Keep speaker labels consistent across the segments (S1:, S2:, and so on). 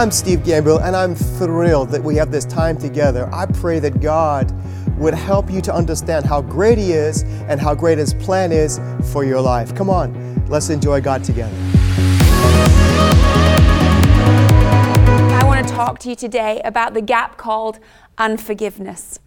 S1: I'm Steve Gambill, and I'm thrilled that we have this time together. I pray that God would help you to understand how great He is and how great His plan is for your life. Come on, let's enjoy God together.
S2: I want to talk to you today about the gap called unforgiveness.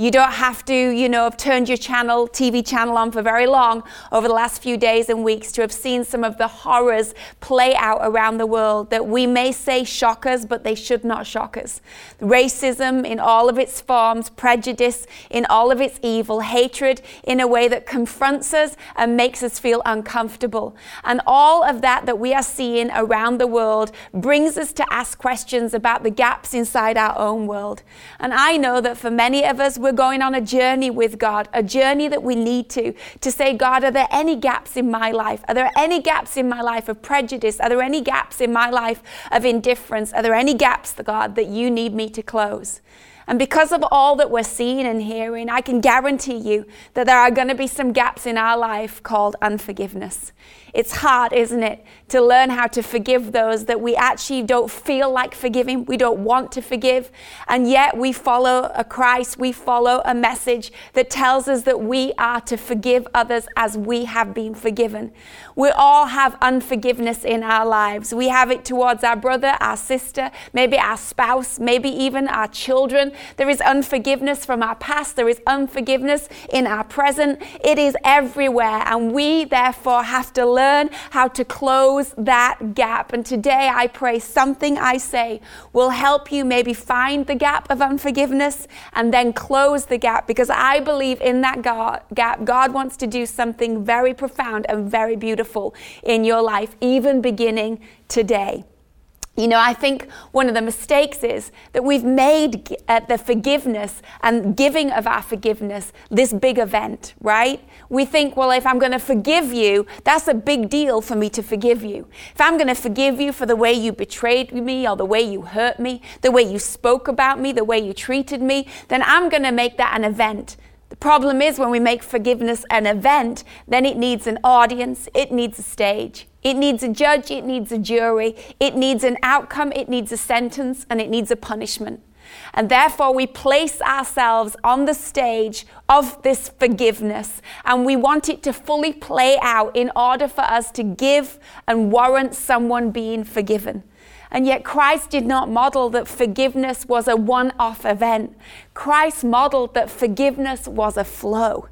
S2: You don't have to, you know, have turned your channel, TV channel on for very long over the last few days and weeks to have seen some of the horrors play out around the world that we may say shock us, but they should not shock us. Racism in all of its forms, prejudice in all of its evil, hatred in a way that confronts us and makes us feel uncomfortable. And all of that that we are seeing around the world brings us to ask questions about the gaps inside our own world. And I know that for many of us, we're we're going on a journey with God, a journey that we need to, to say, God, are there any gaps in my life? Are there any gaps in my life of prejudice? Are there any gaps in my life of indifference? Are there any gaps, God, that you need me to close? And because of all that we're seeing and hearing, I can guarantee you that there are going to be some gaps in our life called unforgiveness. It's hard, isn't it, to learn how to forgive those that we actually don't feel like forgiving, we don't want to forgive, and yet we follow a Christ, we follow a message that tells us that we are to forgive others as we have been forgiven. We all have unforgiveness in our lives. We have it towards our brother, our sister, maybe our spouse, maybe even our children. There is unforgiveness from our past, there is unforgiveness in our present. It is everywhere, and we therefore have to learn how to close that gap. And today I pray something I say will help you maybe find the gap of unforgiveness and then close the gap because I believe in that gap, God wants to do something very profound and very beautiful in your life, even beginning today. You know, I think one of the mistakes is that we've made uh, the forgiveness and giving of our forgiveness this big event, right? We think, well, if I'm going to forgive you, that's a big deal for me to forgive you. If I'm going to forgive you for the way you betrayed me or the way you hurt me, the way you spoke about me, the way you treated me, then I'm going to make that an event. Problem is when we make forgiveness an event, then it needs an audience, it needs a stage. It needs a judge, it needs a jury, it needs an outcome, it needs a sentence, and it needs a punishment. And therefore, we place ourselves on the stage of this forgiveness, and we want it to fully play out in order for us to give and warrant someone being forgiven. And yet, Christ did not model that forgiveness was a one off event. Christ modeled that forgiveness was a flow.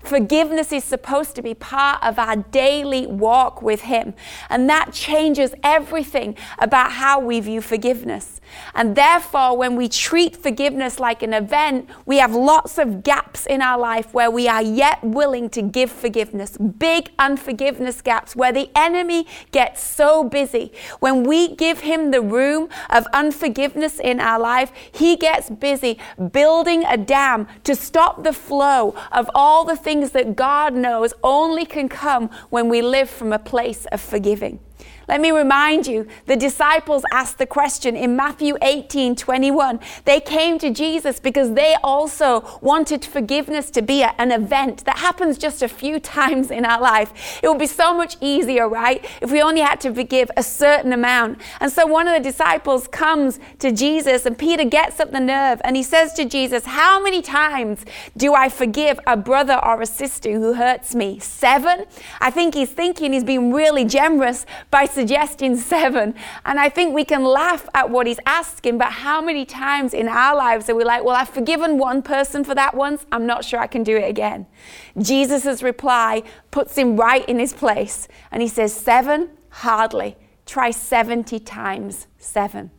S2: Forgiveness is supposed to be part of our daily walk with Him. And that changes everything about how we view forgiveness. And therefore, when we treat forgiveness like an event, we have lots of gaps in our life where we are yet willing to give forgiveness. Big unforgiveness gaps where the enemy gets so busy. When we give him the room of unforgiveness in our life, he gets busy building a dam to stop the flow of all the things that God knows only can come when we live from a place of forgiving. Let me remind you, the disciples asked the question in Matthew 18 21. They came to Jesus because they also wanted forgiveness to be an event that happens just a few times in our life. It would be so much easier, right, if we only had to forgive a certain amount. And so one of the disciples comes to Jesus, and Peter gets up the nerve and he says to Jesus, How many times do I forgive a brother or a sister who hurts me? Seven? I think he's thinking he's being really generous by suggesting seven. And I think we can laugh at what he's asking, but how many times in our lives are we like, well, I've forgiven one person for that once, I'm not sure I can do it again. Jesus' reply puts him right in his place. And he says, Seven? Hardly. Try 70 times seven.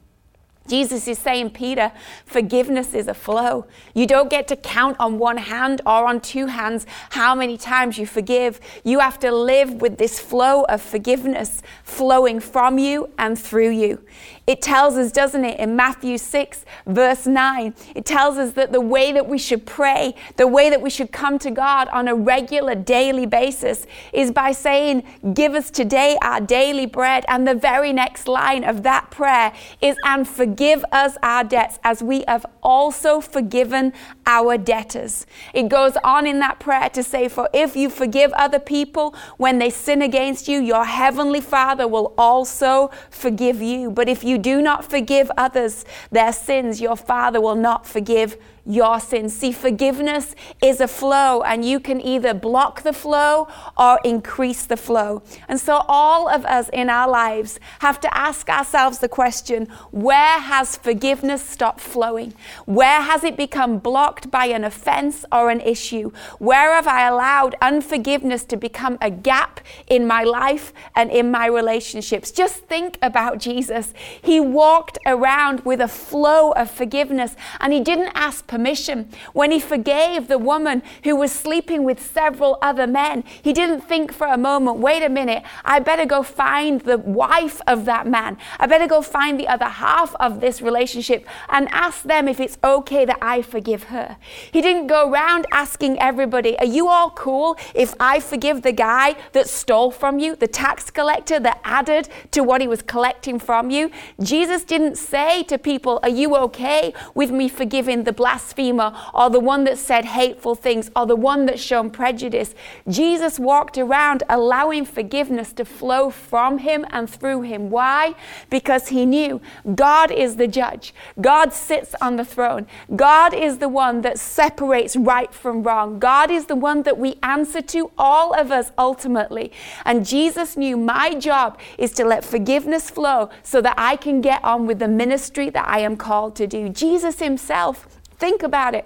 S2: Jesus is saying, Peter, forgiveness is a flow. You don't get to count on one hand or on two hands how many times you forgive. You have to live with this flow of forgiveness flowing from you and through you. It tells us, doesn't it, in Matthew 6, verse 9, it tells us that the way that we should pray, the way that we should come to God on a regular daily basis is by saying, Give us today our daily bread. And the very next line of that prayer is, And forgive us our debts as we have also forgiven our debtors. It goes on in that prayer to say, For if you forgive other people when they sin against you, your heavenly Father will also forgive you. But if you do not forgive others their sins, your Father will not forgive your sins. See, forgiveness is a flow, and you can either block the flow or increase the flow. And so, all of us in our lives have to ask ourselves the question where has forgiveness stopped flowing? Where has it become blocked by an offense or an issue? Where have I allowed unforgiveness to become a gap in my life and in my relationships? Just think about Jesus. He walked around with a flow of forgiveness, and he didn't ask permission permission. When he forgave the woman who was sleeping with several other men, he didn't think for a moment, wait a minute, I better go find the wife of that man. I better go find the other half of this relationship and ask them if it's okay that I forgive her. He didn't go around asking everybody, Are you all cool if I forgive the guy that stole from you, the tax collector that added to what he was collecting from you? Jesus didn't say to people, Are you okay with me forgiving the blasphemer? Blasphemer or the one that said hateful things or the one that shown prejudice. Jesus walked around allowing forgiveness to flow from him and through him. Why? Because he knew God is the judge. God sits on the throne. God is the one that separates right from wrong. God is the one that we answer to, all of us ultimately. And Jesus knew my job is to let forgiveness flow so that I can get on with the ministry that I am called to do. Jesus himself Think about it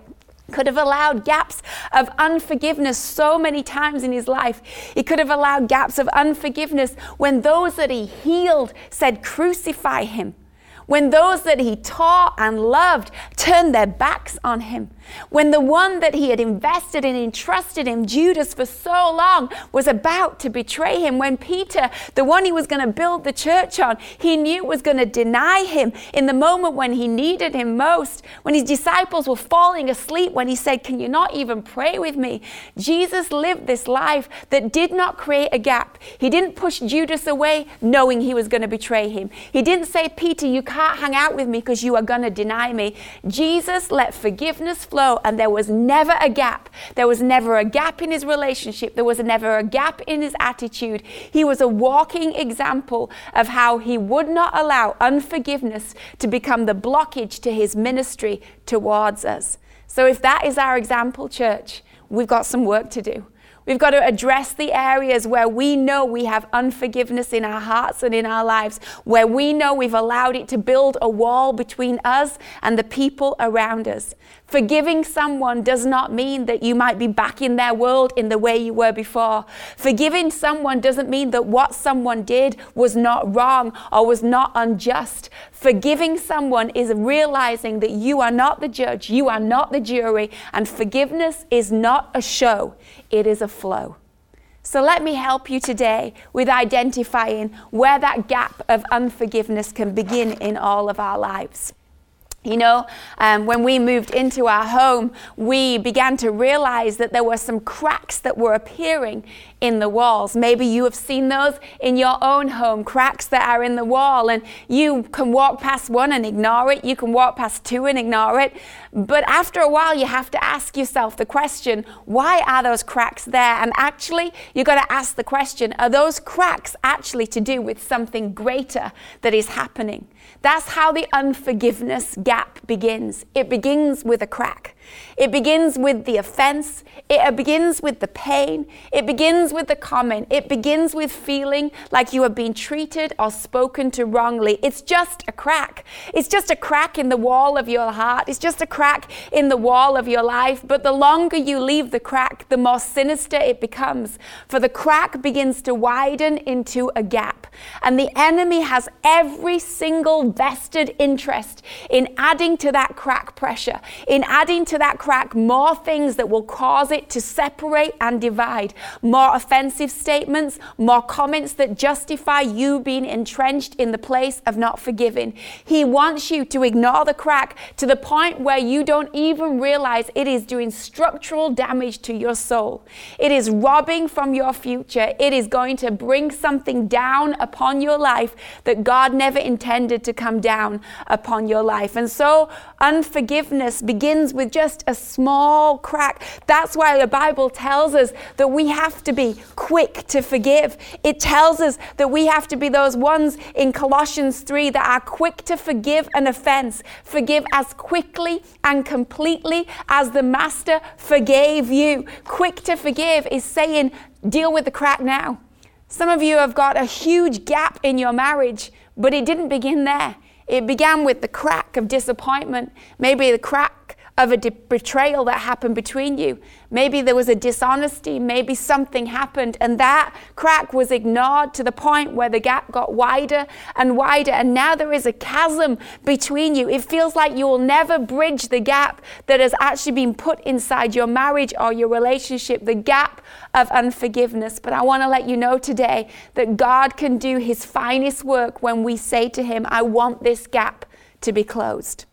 S2: could have allowed gaps of unforgiveness so many times in his life. He could have allowed gaps of unforgiveness when those that he healed said, Crucify him. When those that he taught and loved turned their backs on him. When the one that he had invested in, entrusted him, Judas, for so long, was about to betray him, when Peter, the one he was going to build the church on, he knew was going to deny him in the moment when he needed him most, when his disciples were falling asleep, when he said, Can you not even pray with me? Jesus lived this life that did not create a gap. He didn't push Judas away knowing he was going to betray him. He didn't say, Peter, you can't hang out with me because you are going to deny me. Jesus let forgiveness flow, and there was never a gap. There was never a gap in his relationship. There was never a gap in his attitude. He was a walking example of how he would not allow unforgiveness to become the blockage to his ministry towards us. So, if that is our example, church, we've got some work to do. We've got to address the areas where we know we have unforgiveness in our hearts and in our lives, where we know we've allowed it to build a wall between us and the people around us. Forgiving someone does not mean that you might be back in their world in the way you were before. Forgiving someone doesn't mean that what someone did was not wrong or was not unjust. Forgiving someone is realizing that you are not the judge, you are not the jury, and forgiveness is not a show, it is a flow. So let me help you today with identifying where that gap of unforgiveness can begin in all of our lives. You know, um, when we moved into our home, we began to realize that there were some cracks that were appearing in the walls. Maybe you have seen those in your own home, cracks that are in the wall, and you can walk past one and ignore it. You can walk past two and ignore it. But after a while, you have to ask yourself the question why are those cracks there? And actually, you've got to ask the question are those cracks actually to do with something greater that is happening? That's how the unforgiveness gap begins. It begins with a crack. It begins with the offense. It begins with the pain. It begins with the comment. It begins with feeling like you have been treated or spoken to wrongly. It's just a crack. It's just a crack in the wall of your heart. It's just a crack in the wall of your life. But the longer you leave the crack, the more sinister it becomes. For the crack begins to widen into a gap. And the enemy has every single vested interest in adding to that crack pressure, in adding to that crack more things that will cause it to separate and divide, more offensive statements, more comments that justify you being entrenched in the place of not forgiving. He wants you to ignore the crack to the point where you don't even realize it is doing structural damage to your soul. It is robbing from your future. It is going to bring something down upon your life that God never intended to come down upon your life. And so, unforgiveness begins with just a small crack. That's why the Bible tells us that we have to be quick to forgive. It tells us that we have to be those ones in Colossians 3 that are quick to forgive an offense, forgive as quickly and completely as the Master forgave you. Quick to forgive is saying, deal with the crack now. Some of you have got a huge gap in your marriage, but it didn't begin there. It began with the crack of disappointment, maybe the crack of a betrayal that happened between you. Maybe there was a dishonesty, maybe something happened, and that crack was ignored to the point where the gap got wider and wider, and now there is a chasm between you. It feels like you will never bridge the gap that has actually been put inside your marriage or your relationship, the gap of unforgiveness. But I want to let you know today that God can do his finest work when we say to him, I want this gap to be closed.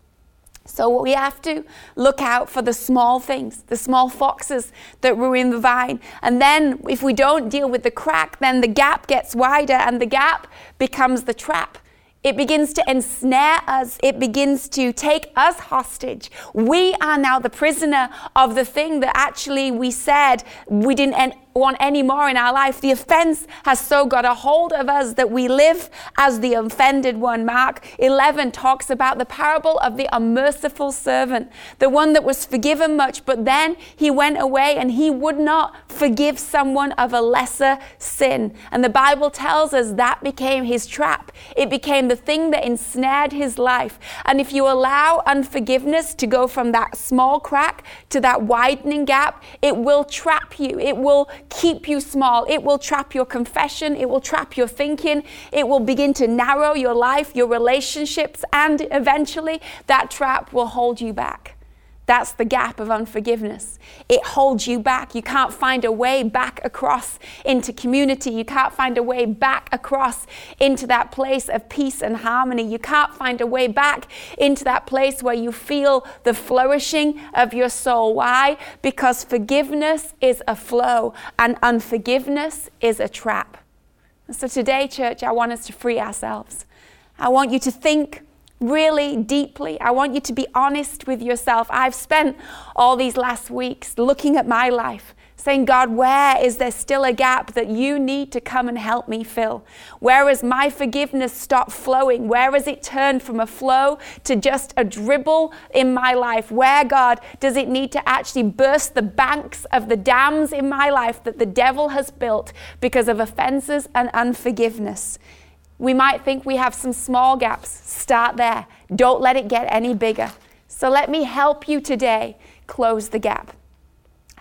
S2: So we have to look out for the small things, the small foxes that ruin the vine. And then if we don't deal with the crack, then the gap gets wider and the gap becomes the trap. It begins to ensnare us. It begins to take us hostage. We are now the prisoner of the thing that actually we said we didn't want any more in our life. The offense has so got a hold of us that we live as the offended one. Mark 11 talks about the parable of the unmerciful servant, the one that was forgiven much, but then he went away and he would not forgive someone of a lesser sin. And the Bible tells us that became his trap. It became the thing that ensnared his life. And if you allow unforgiveness to go from that small crack to that widening gap, it will trap you. It will keep you small. It will trap your confession. It will trap your thinking. It will begin to narrow your life, your relationships, and eventually that trap will hold you back. That's the gap of unforgiveness. It holds you back. You can't find a way back across into community. You can't find a way back across into that place of peace and harmony. You can't find a way back into that place where you feel the flourishing of your soul. Why? Because forgiveness is a flow and unforgiveness is a trap. so today, church, I want us to free ourselves. I want you to think really deeply. I want you to be honest with yourself. I've spent all these last weeks looking at my life, saying, God, where is there still a gap that you need to come and help me fill? Where has my forgiveness stopped flowing? Where has it turned from a flow to just a dribble in my life? Where, God, does it need to actually burst the banks of the dams in my life that the devil has built because of offenses and unforgiveness? We might think we have some small gaps. Start there. Don't let it get any bigger. So let me help you today close the gap.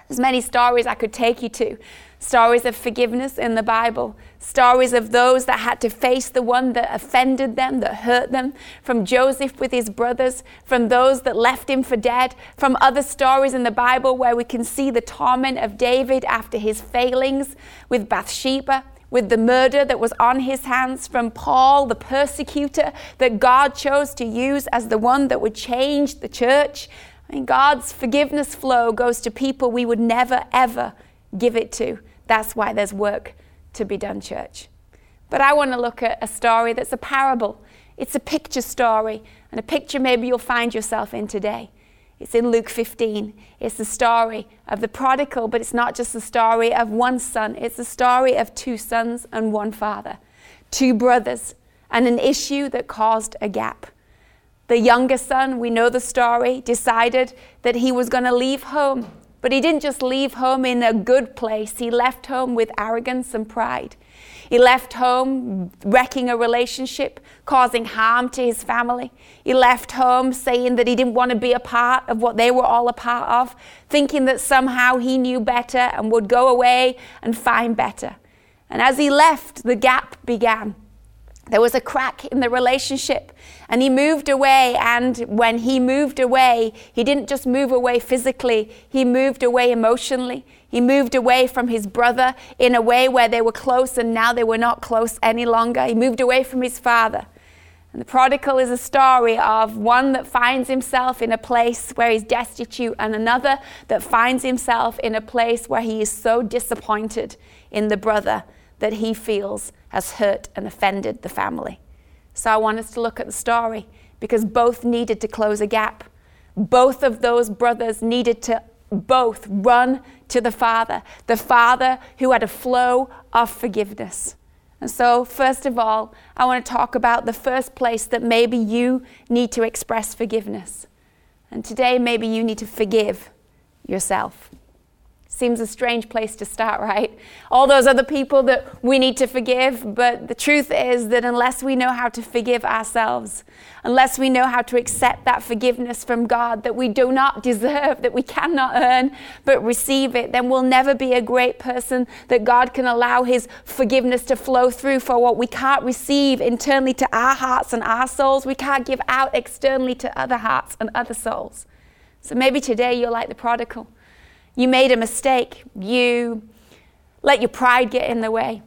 S2: There's many stories I could take you to. Stories of forgiveness in the Bible, stories of those that had to face the one that offended them, that hurt them, from Joseph with his brothers, from those that left him for dead, from other stories in the Bible where we can see the torment of David after his failings with Bathsheba with the murder that was on his hands from Paul, the persecutor that God chose to use as the one that would change the church. I mean, God's forgiveness flow goes to people we would never, ever give it to. That's why there's work to be done, church. But I want to look at a story that's a parable. It's a picture story, and a picture maybe you'll find yourself in today. It's in Luke 15. It's the story of the prodigal, but it's not just the story of one son, it's the story of two sons and one father, two brothers, and an issue that caused a gap. The younger son, we know the story, decided that he was going to leave home. But he didn't just leave home in a good place, he left home with arrogance and pride. He left home wrecking a relationship, causing harm to his family. He left home saying that he didn't want to be a part of what they were all a part of, thinking that somehow he knew better and would go away and find better. And as he left, the gap began. There was a crack in the relationship, and he moved away. And when he moved away, he didn't just move away physically, he moved away emotionally. He moved away from his brother in a way where they were close, and now they were not close any longer. He moved away from his father. And the prodigal is a story of one that finds himself in a place where he's destitute, and another that finds himself in a place where he is so disappointed in the brother that he feels has hurt and offended the family. So I want us to look at the story because both needed to close a gap. Both of those brothers needed to both run to the Father, the Father who had a flow of forgiveness. And so, first of all, I want to talk about the first place that maybe you need to express forgiveness. And today, maybe you need to forgive yourself. Seems a strange place to start, right? All those other people that we need to forgive, but the truth is that unless we know how to forgive ourselves, unless we know how to accept that forgiveness from God that we do not deserve, that we cannot earn, but receive it, then we'll never be a great person that God can allow His forgiveness to flow through for what we can't receive internally to our hearts and our souls. We can't give out externally to other hearts and other souls. So maybe today you're like the prodigal you made a mistake. You let your pride get in the way.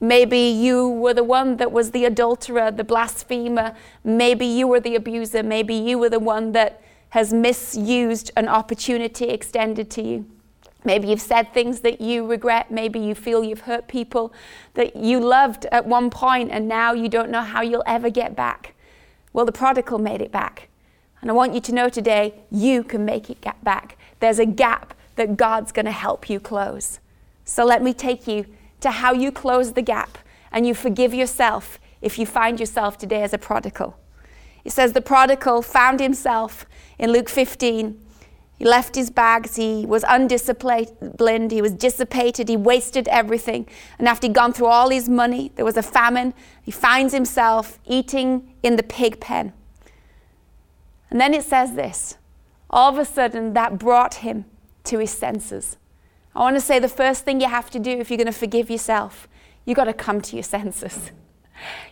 S2: Maybe you were the one that was the adulterer, the blasphemer. Maybe you were the abuser. Maybe you were the one that has misused an opportunity extended to you. Maybe you've said things that you regret. Maybe you feel you've hurt people that you loved at one point and now you don't know how you'll ever get back. Well, the prodigal made it back. And I want you to know today, you can make it get back. There's a gap that God's going to help you close. So let me take you to how you close the gap and you forgive yourself if you find yourself today as a prodigal. It says the prodigal found himself in Luke 15. He left his bags, he was undisciplined, he was dissipated, he wasted everything. And after he'd gone through all his money, there was a famine. He finds himself eating in the pig pen. And then it says this all of a sudden, that brought him to his senses. I want to say the first thing you have to do if you're going to forgive yourself, you've got to come to your senses.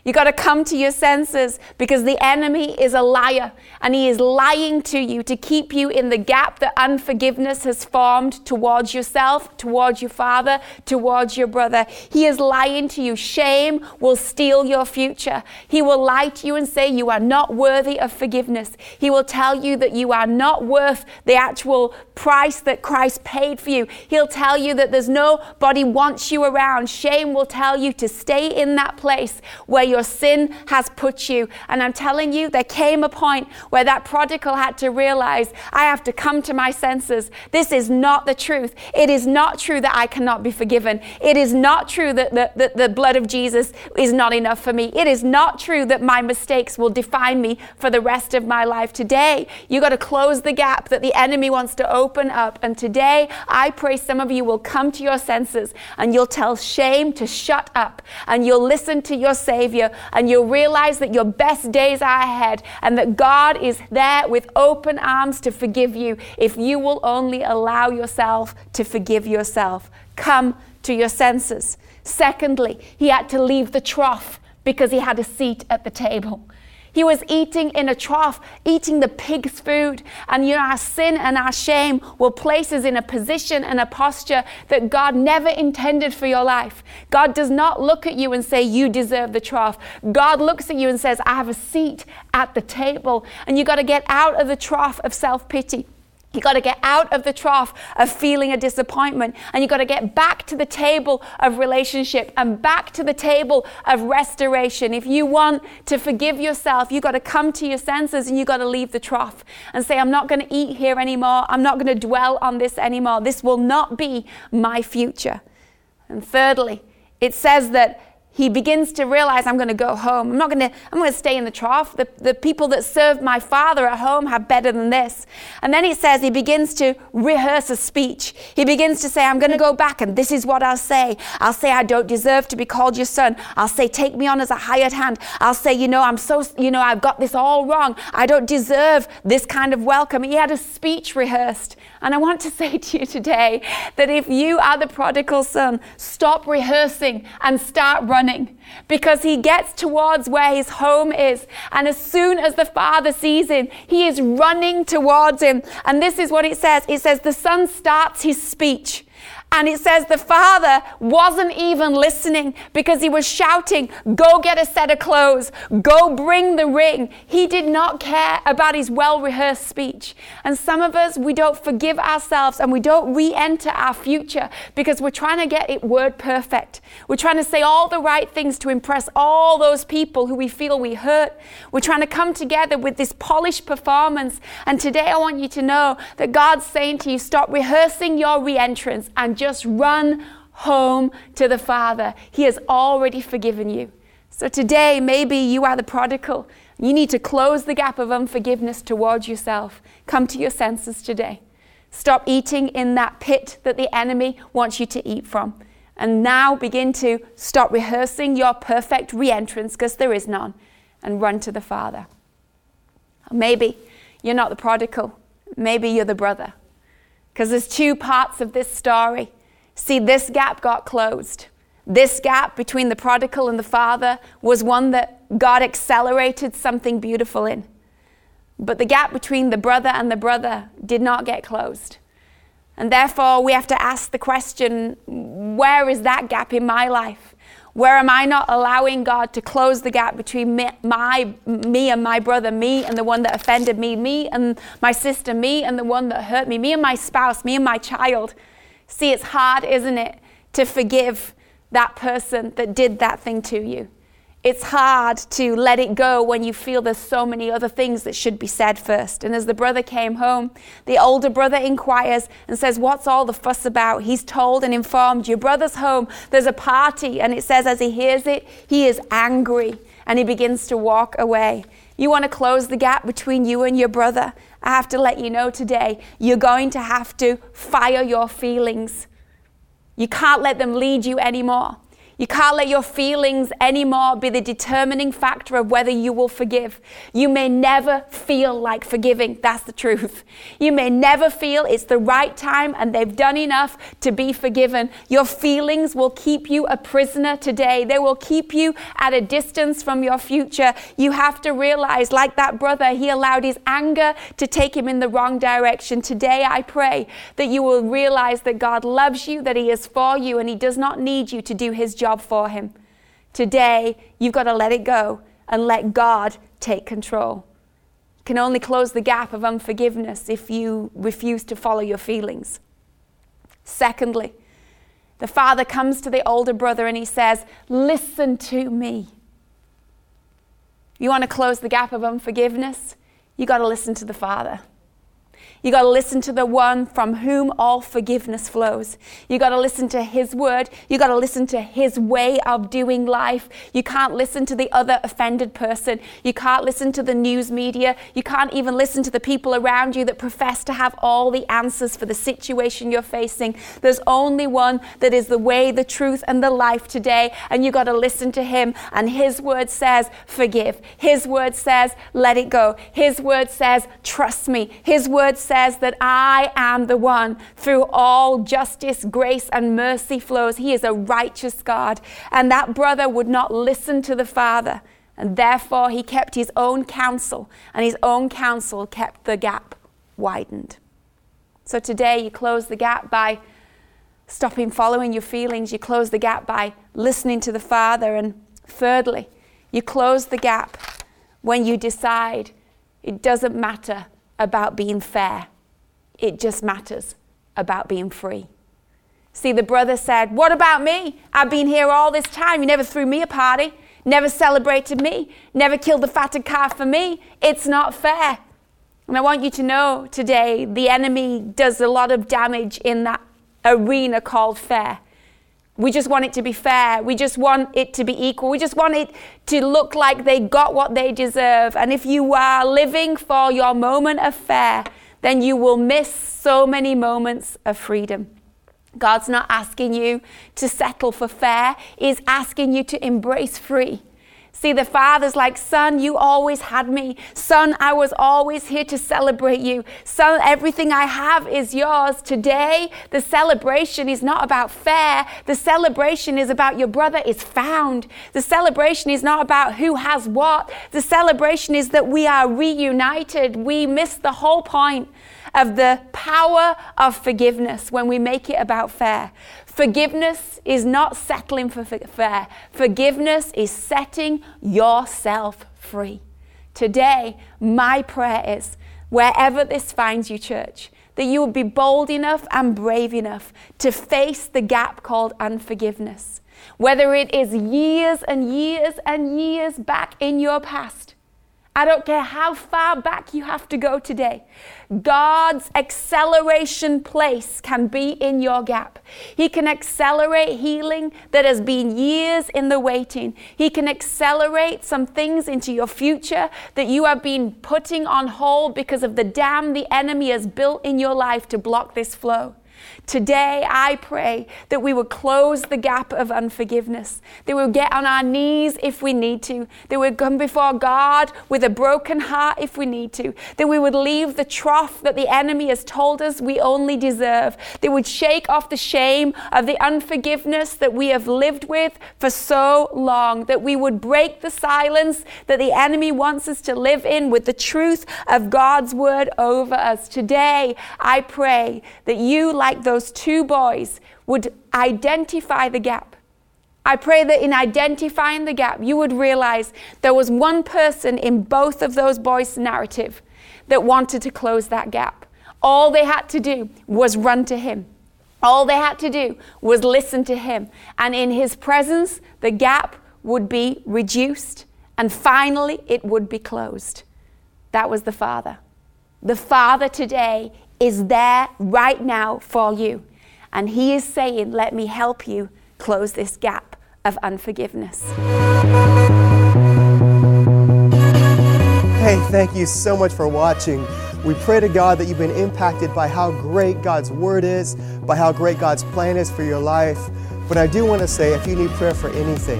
S2: You got to come to your senses because the enemy is a liar and he is lying to you to keep you in the gap that unforgiveness has formed towards yourself, towards your father, towards your brother. He is lying to you. Shame will steal your future. He will lie to you and say you are not worthy of forgiveness. He will tell you that you are not worth the actual price that Christ paid for you. He'll tell you that there's nobody wants you around. Shame will tell you to stay in that place where your sin has put you. And I'm telling you, there came a point where that prodigal had to realize, I have to come to my senses. This is not the truth. It is not true that I cannot be forgiven. It is not true that the, that the blood of Jesus is not enough for me. It is not true that my mistakes will define me for the rest of my life. Today, you got to close the gap that the enemy wants to open up. And today, I pray some of you will come to your senses and you'll tell shame to shut up and you'll listen to your Savior, and you'll realize that your best days are ahead and that God is there with open arms to forgive you if you will only allow yourself to forgive yourself. Come to your senses. Secondly, he had to leave the trough because he had a seat at the table. He was eating in a trough, eating the pig's food. And you know, our sin and our shame will place us in a position and a posture that God never intended for your life. God does not look at you and say, You deserve the trough. God looks at you and says, I have a seat at the table. And you got to get out of the trough of self pity. You got to get out of the trough of feeling a disappointment and you got to get back to the table of relationship and back to the table of restoration. If you want to forgive yourself, you got to come to your senses and you got to leave the trough and say, I'm not going to eat here anymore. I'm not going to dwell on this anymore. This will not be my future. And thirdly, it says that he begins to realize I'm going to go home. I'm not going to, I'm going to stay in the trough. The, the people that served my father at home have better than this. And then he says he begins to rehearse a speech. He begins to say, I'm going to go back and this is what I'll say. I'll say, I don't deserve to be called your son. I'll say, take me on as a hired hand. I'll say, you know, I'm so, you know, I've got this all wrong. I don't deserve this kind of welcome. He had a speech rehearsed. And I want to say to you today that if you are the prodigal son, stop rehearsing and start running because he gets towards where his home is. And as soon as the father sees him, he is running towards him. And this is what it says it says, The son starts his speech. And it says the father wasn't even listening because he was shouting, Go get a set of clothes, go bring the ring. He did not care about his well rehearsed speech. And some of us, we don't forgive ourselves and we don't re enter our future because we're trying to get it word perfect. We're trying to say all the right things to impress all those people who we feel we hurt. We're trying to come together with this polished performance. And today I want you to know that God's saying to you, Stop rehearsing your re entrance and just run home to the Father. He has already forgiven you. So today, maybe you are the prodigal. You need to close the gap of unforgiveness towards yourself. Come to your senses today. Stop eating in that pit that the enemy wants you to eat from. And now begin to stop rehearsing your perfect re entrance, because there is none, and run to the Father. Maybe you're not the prodigal, maybe you're the brother. Because there's two parts of this story. See, this gap got closed. This gap between the prodigal and the father was one that God accelerated something beautiful in. But the gap between the brother and the brother did not get closed. And therefore, we have to ask the question where is that gap in my life? Where am I not allowing God to close the gap between me, my, me and my brother, me and the one that offended me, me and my sister, me and the one that hurt me, me and my spouse, me and my child? See, it's hard, isn't it, to forgive that person that did that thing to you. It's hard to let it go when you feel there's so many other things that should be said first. And as the brother came home, the older brother inquires and says, What's all the fuss about? He's told and informed, Your brother's home, there's a party. And it says, as he hears it, he is angry and he begins to walk away. You want to close the gap between you and your brother? I have to let you know today, you're going to have to fire your feelings. You can't let them lead you anymore. You can't let your feelings anymore be the determining factor of whether you will forgive. You may never feel like forgiving. That's the truth. You may never feel it's the right time and they've done enough to be forgiven. Your feelings will keep you a prisoner today. They will keep you at a distance from your future. You have to realize, like that brother, he allowed his anger to take him in the wrong direction. Today, I pray that you will realize that God loves you, that He is for you, and He does not need you to do His job job for him. Today, you've got to let it go and let God take control. You can only close the gap of unforgiveness if you refuse to follow your feelings. Secondly, the father comes to the older brother and he says, Listen to me. You want to close the gap of unforgiveness? You got to listen to the father. You got to listen to the one from whom all forgiveness flows. You got to listen to his word. You got to listen to his way of doing life. You can't listen to the other offended person. You can't listen to the news media. You can't even listen to the people around you that profess to have all the answers for the situation you're facing. There's only one that is the way, the truth, and the life today. And you got to listen to him. And his word says, forgive. His word says, let it go. His word says, trust me. His word says that I am the one through all justice, grace, and mercy flows. He is a righteous God. And that brother would not listen to the father. And therefore, he kept his own counsel, and his own counsel kept the gap widened. So today, you close the gap by stopping following your feelings. You close the gap by listening to the Father. And thirdly, you close the gap when you decide it doesn't matter about being fair, it just matters about being free. See, the brother said, What about me? I've been here all this time. You never threw me a party, never celebrated me, never killed the fatted calf for me. It's not fair. And I want you to know today the enemy does a lot of damage in that arena called fair. We just want it to be fair. We just want it to be equal. We just want it to look like they got what they deserve. And if you are living for your moment of fair, then you will miss so many moments of freedom. God's not asking you to settle for fair, He's asking you to embrace free. See, the father's like, Son, you always had me. Son, I was always here to celebrate you. Son, everything I have is yours. Today, the celebration is not about fair. The celebration is about your brother is found. The celebration is not about who has what. The celebration is that we are reunited. We miss the whole point of the power of forgiveness when we make it about fair. Forgiveness is not settling for fair, forgiveness is setting yourself free. Today, my prayer is wherever this finds you, church, that you will be bold enough and brave enough to face the gap called unforgiveness. Whether it is years and years and years back in your past, I don't care how far back you have to go today. God's acceleration place can be in your gap. He can accelerate healing that has been years in the waiting. He can accelerate some things into your future that you have been putting on hold because of the dam the enemy has built in your life to block this flow. Today, I pray that we would close the gap of unforgiveness, that we would get on our knees if we need to, that we would come before God with a broken heart if we need to, that we would leave the trough that the enemy has told us we only deserve, that we would shake off the shame of the unforgiveness that we have lived with for so long, that we would break the silence that the enemy wants us to live in with the truth of God's word over us. Today, I pray that you, like like those two boys would identify the gap. I pray that in identifying the gap, you would realize there was one person in both of those boys' narrative that wanted to close that gap. All they had to do was run to him. All they had to do was listen to him. And in his presence, the gap would be reduced and finally it would be closed. That was the Father. The Father today is there right now for you. And He is saying, Let me help you close this gap of unforgiveness.
S1: Hey, thank you so much for watching. We pray to God that you've been impacted by how great God's Word is, by how great God's plan is for your life. But I do want to say if you need prayer for anything,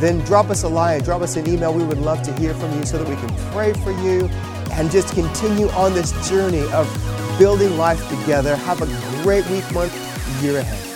S1: then drop us a line, drop us an email. We would love to hear from you so that we can pray for you and just continue on this journey of building life together. Have a great week, month, year ahead.